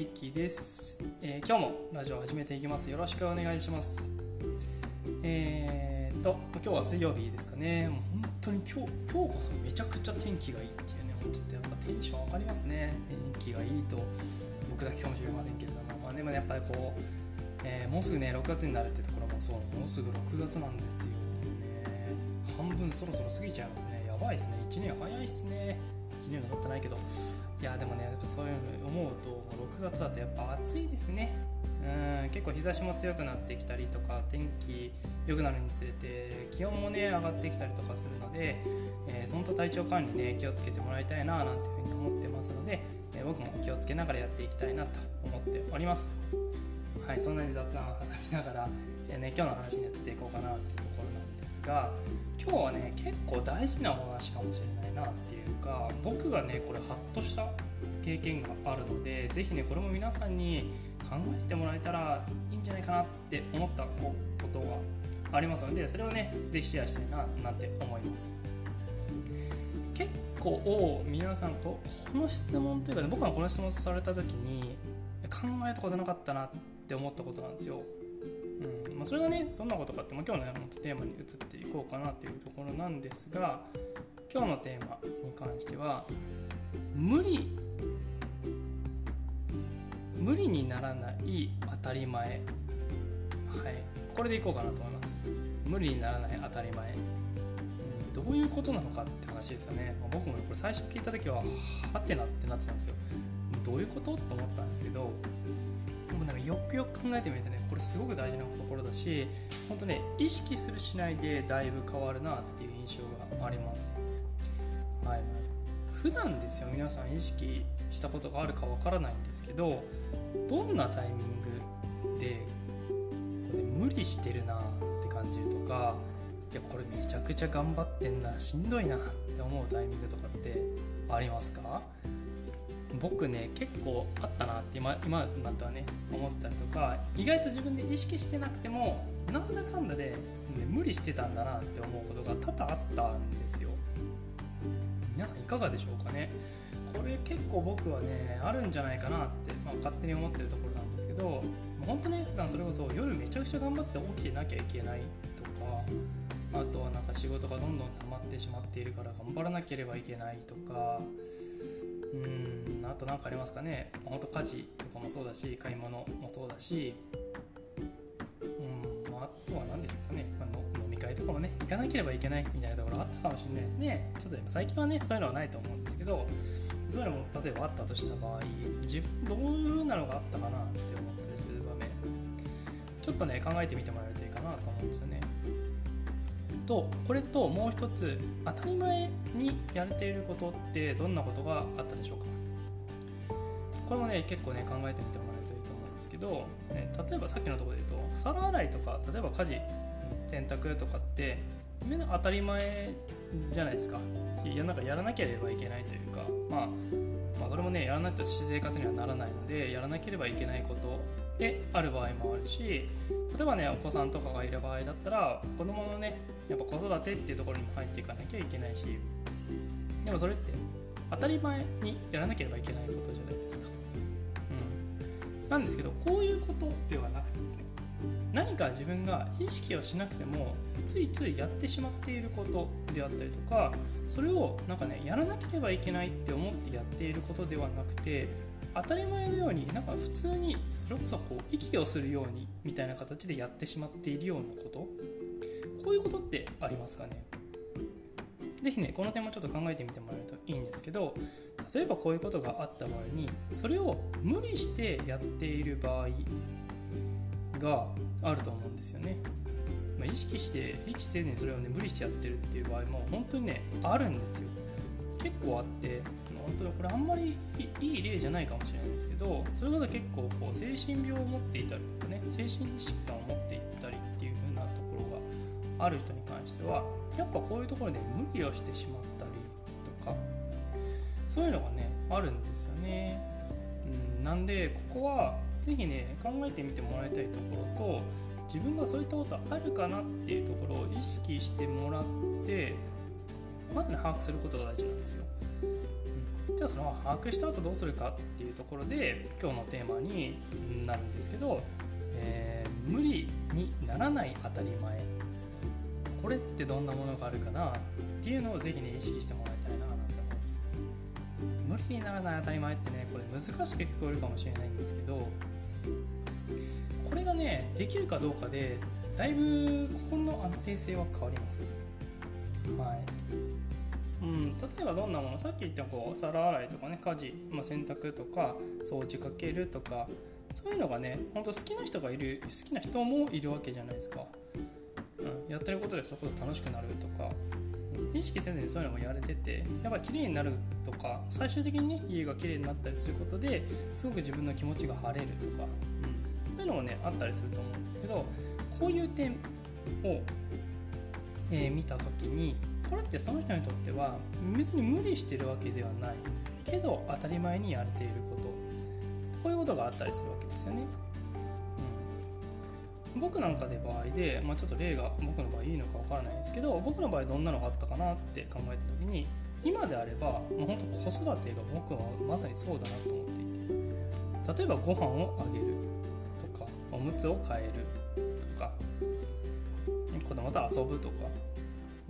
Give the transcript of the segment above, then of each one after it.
ケーキです、えー今日もラジオを始めていきます。よろしくお願いします。えー、と今日は水曜日ですかね。もう本当に今日今日こそめちゃくちゃ天気がいいっていうねもうちょっとやっぱテンション上がりますね。天気がいいと僕だけかもしれませんけれども、まあ、でもねやっぱりこう、えーもうすぐね6月になるってところもそうもうすぐ6月なんですよ。ね半分そろそろ過ぎちゃいますね。やばいですね。1年早いっすね。1年も経ってないけどいやでもねやっぱそういうの思うと6月だとやっぱ暑いですね。うん結構日差しも強くなってきたりとか天気良くなるにつれて気温もね上がってきたりとかするので、えー、本当体調管理ね気をつけてもらいたいななんていうふうに思ってますので、えー僕も気をつけながらやっていきたいなと思っております。はいそんなに雑談を挟みながら、えーね、今日の話に移っていこうかなっていうところなんですが今日はね結構大事なお話かもしれないなっていうか僕がねこれハッとした経験があるのでぜひねこれも皆さんに考えてもらえたらいいんじゃないかなって思ったことがありますのでそれをねぜひシェアしたいななんて思います。結構皆さんここの質問というか、ね、僕がこの質問された時に考えたことなかったなって思ったことなんですよ。うんま、それがねどんなことかって、まあ、今日の、ね、本当テーマに移っていこうかなというところなんですが今日のテーマに関しては無理無理にならない当たり前。はい。これでいこうかなと思います。無理にならない当たり前、どういうことなのかって話ですよね、僕もこれ最初聞いた時ははてなってなってたんですよ。どういうことと思ったんですけどでもなんかよくよく考えてみるとねこれすごく大事なところだし本当ね意識するしないでだいぶ変わるなっていう印象があります。はい普段ですよ皆さん意識したことがあるかわからないんですけどどんなタイミングでこれ無理してるなって感じるとかいやこれめちゃくちゃ頑張ってんなしんどいなって思うタイミングとかってありますか？僕ね結構あったなって今今なってはね思ったりとか意外と自分で意識してなくてもなんだかんだで、ね、無理してたんだなって思うことが多々あったんですよ。皆さんいかがでしょうかね。これ結構僕はねあるんじゃないかなって、まあ、勝手に思ってるところなんですけど本当ね普段それこそ夜めちゃくちゃ頑張って起きてなきゃいけないとかあとはなんか仕事がどんどん溜まってしまっているから頑張らなければいけないとかうんあと何かありますかね。本当家事とかもそうだし買い物もそうだしの飲み会とかもね行かなければいけないみたいなところあったかもしれないですね。ちょっと最近はねそういうのはないと思うんですけどそういうのも例えばあったとした場合自分どういうなのがあったかなって思ったりする場面。ちょっとね考えてみてもらえるといいかなと思うんですよね。とこれともう一つ当たり前にやれていることってどんなことがあったでしょうか。これもね結構ね考えてみてもらえるといいと思うんですけど、ね、例えばさっきのとこで言うと皿洗いとか例えば家事洗濯とかって当たり前じゃないですかいやなんかやらなければいけないというか、まあ、まあそれもねやらないと私生活にはならないのでやらなければいけないことである場合もあるし例えばねお子さんとかがいる場合だったら子供のねやっぱ子育てっていうところにも入っていかなきゃいけないしでもそれって当たり前にやらなければいけないことじゃないですか。うん、なんですけどこういうことではなくてですね何か自分が意識をしなくてもついついやってしまっていることであったりとかそれをなんかねやらなければいけないって思ってやっていることではなくて当たり前のようになんか普通にそれこそこう息をするようにみたいな形でやってしまっているようなこと。こういうことってありますかね？是非ねこの点もちょっと考えてみてもらえるといいんですけど例えばこういうことがあった場合にそれを無理してやっている場合があると思うんですよね。まあ、意識して意識せずにそれをね無理してやってるっていう場合も本当にねあるんですよ。結構あって本当にこれあんまりいい例じゃないかもしれないんですけどそれこそ結構こう精神病を持っていたりとかね精神疾患を持っていったりっていう風なところがある人に関してはやっぱこういうところで無理をしてしまったりとかそういうのがねあるんですよね。うん、なんでここは是非ね考えてみてもらいたいところと自分がそういったことあるかなっていうところを意識してもらってまずね把握することが大事なんですよ。じゃあその把握した後どうするかっていうところで今日のテーマになるんですけど、えー、無理にならない当たり前。これってどんなものがあるかなっていうのをぜひね意識してもらいたいななんて思います。無理にならない当たり前ってねこれ難しく聞こえるかもしれないんですけどこれがねできるかどうかでだいぶ心の安定性は変わります。はい。うん、例えばどんなもの？さっき言ったこう皿洗いとかね家事、まあ、洗濯とか掃除かけるとかそういうのがねほんと好きな人がいる好きな人もいるわけじゃないですか。うんやってることでそこそ楽しくなるとか。意識せずにそういうのもやれててやっぱ綺麗になるとか最終的にね家が綺麗になったりすることですごく自分の気持ちが晴れるとか、うん、そういうのもねあったりすると思うんですけどこういう点を、えー、見た時にこれってその人にとっては別に無理してるわけではないけど当たり前にやれていることこういうことがあったりするわけですよね。僕なんかで場合で、まあ、ちょっと例が僕の場合いいのかわからないんですけど僕の場合どんなのがあったかなって考えた時に今であればもう本当子育てが僕はまさにそうだなと思っていて例えばご飯をあげるとかおむつを替えるとか子供と遊ぶとか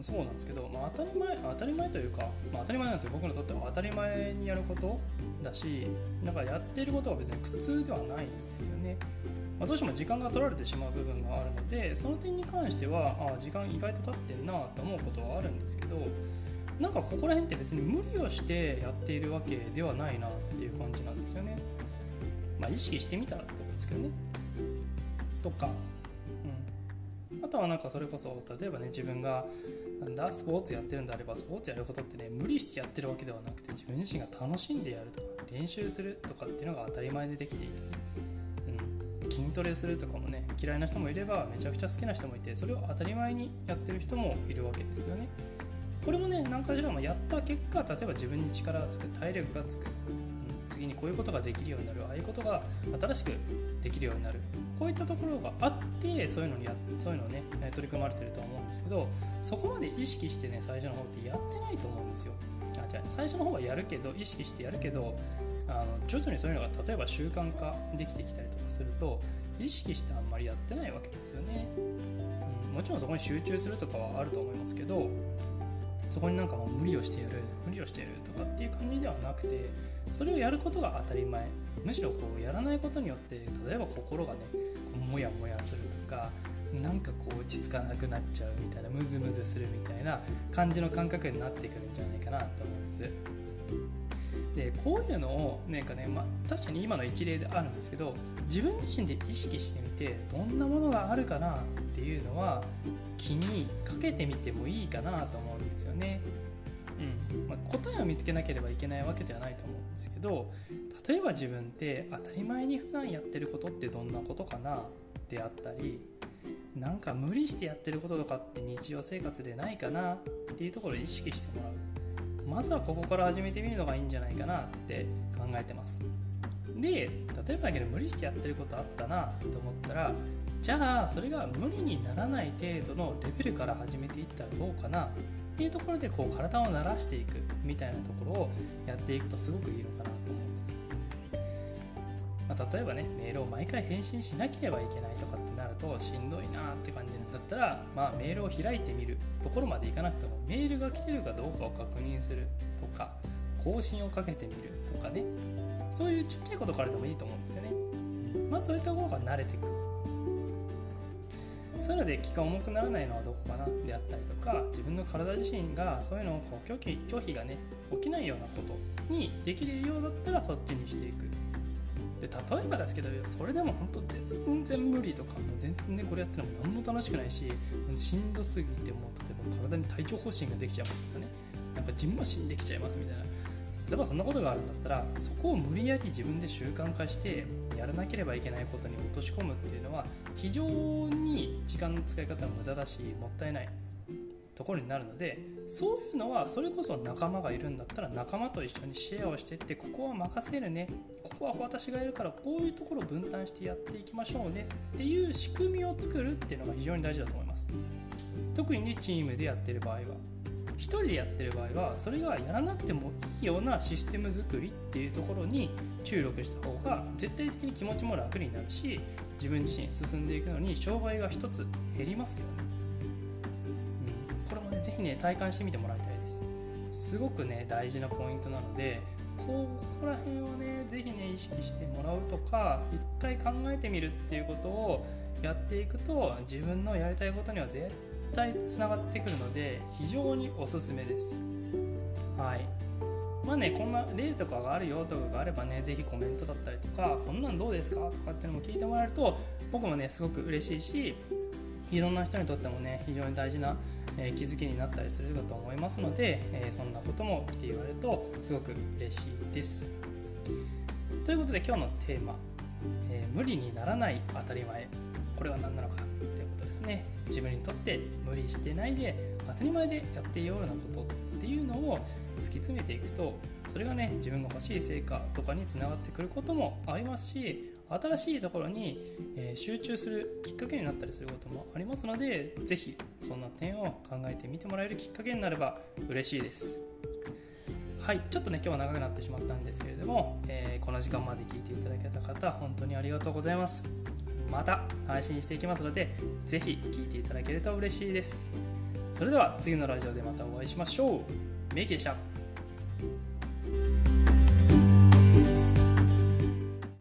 そうなんですけど、まあ、当たり前当たり前というか、まあ、当たり前なんですよ。僕にとっては当たり前にやることだしなんかやってることは別に苦痛ではないんですよね。まあ、どうしても時間が取られてしまう部分があるのでその点に関してはあ時間意外と経ってんなと思うことはあるんですけどなんかここら辺って別に無理をしてやっているわけではないなっていう感じなんですよね。まあ、意識してみたらってとこですけどね。とか、うん、あとはなんかそれこそ例えばね自分がなんだスポーツやってるんであればスポーツやることってね無理してやってるわけではなくて自分自身が楽しんでやるとか練習するとかっていうのが当たり前でできていたりトレするとかもね嫌いな人もいればめちゃくちゃ好きな人もいてそれを当たり前にやってる人もいるわけですよね。これもね何かしらもやった結果例えば自分に力がつく体力がつく、うん、次にこういうことができるようになるああいうことが新しくできるようになるこういったところがあってそういうのにやそういうのをね取り組まれてると思うんですけどそこまで意識してね最初の方ってやってないと思うんですよ。あじゃあ最初の方はやるけど意識してやるけどあの徐々にそういうのが例えば習慣化できてきたりとかすると意識してあんまりやってないわけですよね、うん、もちろんそこに集中するとかはあると思いますけどそこになんかもう無理をしてやる無理をしてやるとかっていう感じではなくてそれをやることが当たり前。むしろこうやらないことによって例えば心がねこうモヤモヤするとかなんかこう落ち着かなくなっちゃうみたいなムズムズするみたいな感じの感覚になってくるんじゃないかなと思うんです。でこういうのをなんかね、まあ、確かに今の一例であるんですけど自分自身で意識してみてどんなものがあるかなっていうのは気にかけてみてもいいかなと思うんですよね。うんまあ、答えを見つけなければいけないわけではないと思うんですけど例えば自分って当たり前に普段やってることってどんなことかなであったりなんか無理してやってることとかって日常生活でないかなっていうところを意識してもらうまずはここから始めてみるのがいいんじゃないかなって考えてます。で例えばだけど無理してやってることあったなと思ったらじゃあそれが無理にならない程度のレベルから始めていったらどうかなっていうところでこう体を慣らしていくみたいなところをやっていくとすごくいいのかなと思うんです、まあ、例えばねメールを毎回返信しなければいけないとかってとしんどいなって感じなんだったら、まあ、メールを開いてみるところまでいかなくてもメールが来てるかどうかを確認するとか更新をかけてみるとかね。そういうちっちゃいことからでもいいと思うんですよね。まずそういったところが慣れていく。そういうので気が重くならないのはどこかなであったりとか自分の体自身がそういうのをこう拒否拒否がね起きないようなことにできるようだったらそっちにしていく。で例えばですけどそれでも本当全然無理とかもう全然これやっても何も楽しくないししんどすぎてもう例えば体に体調方針ができちゃいますとかね。なんかじんましんできちゃいますみたいな。例えばそんなことがあるんだったらそこを無理やり自分で習慣化してやらなければいけないことに落とし込むっていうのは非常に時間の使い方は無駄だしもったいないところになるのでそういうのはそれこそ仲間がいるんだったら仲間と一緒にシェアをしていってここは任せるね。ここは私がいるからこういうところを分担してやっていきましょうね。っていう仕組みを作るっていうのが非常に大事だと思います。特にねチームでやってる場合は。1人でやってる場合はそれがやらなくてもいいようなシステム作りっていうところに注力した方が絶対的に気持ちも楽になるし自分自身進んでいくのに障害が1つ減りますよね、これもね是非ね体感してみてもらいたいです。すごくね大事なポイントなのでここら辺をね是非ね意識してもらうとか一回考えてみるっていうことをやっていくと自分のやりたいことには絶対つながってくるので非常におすすめです。はい。まあねこんな例とかがあるよとかがあればね是非コメントだったりとかこんなんどうですか？とかっていうのも聞いてもらえると僕もねすごく嬉しいしいろんな人にとってもね非常に大事な、え、気づきになったりするかと思いますので、え、そんなこともって言われるとすごく嬉しいです。ということで今日のテーマ、えー、無理にならない当たり前。これは何なのかということですね。自分にとって無理してないで当たり前でやっているようなことっていうのを突き詰めていくとそれがね自分が欲しい成果とかにつながってくることもありますし新しいところに、え集中するきっかけになったりすることもありますので是非そんな点を考えてみてもらえるきっかけになれば嬉しいです。はいちょっとね今日は長くなってしまったんですけれども、えー、この時間まで聞いていただけた方本当にありがとうございます。また配信していきますので是非聴いていただけると嬉しいです。それでは次のラジオでまたお会いしましょう。メイキでした。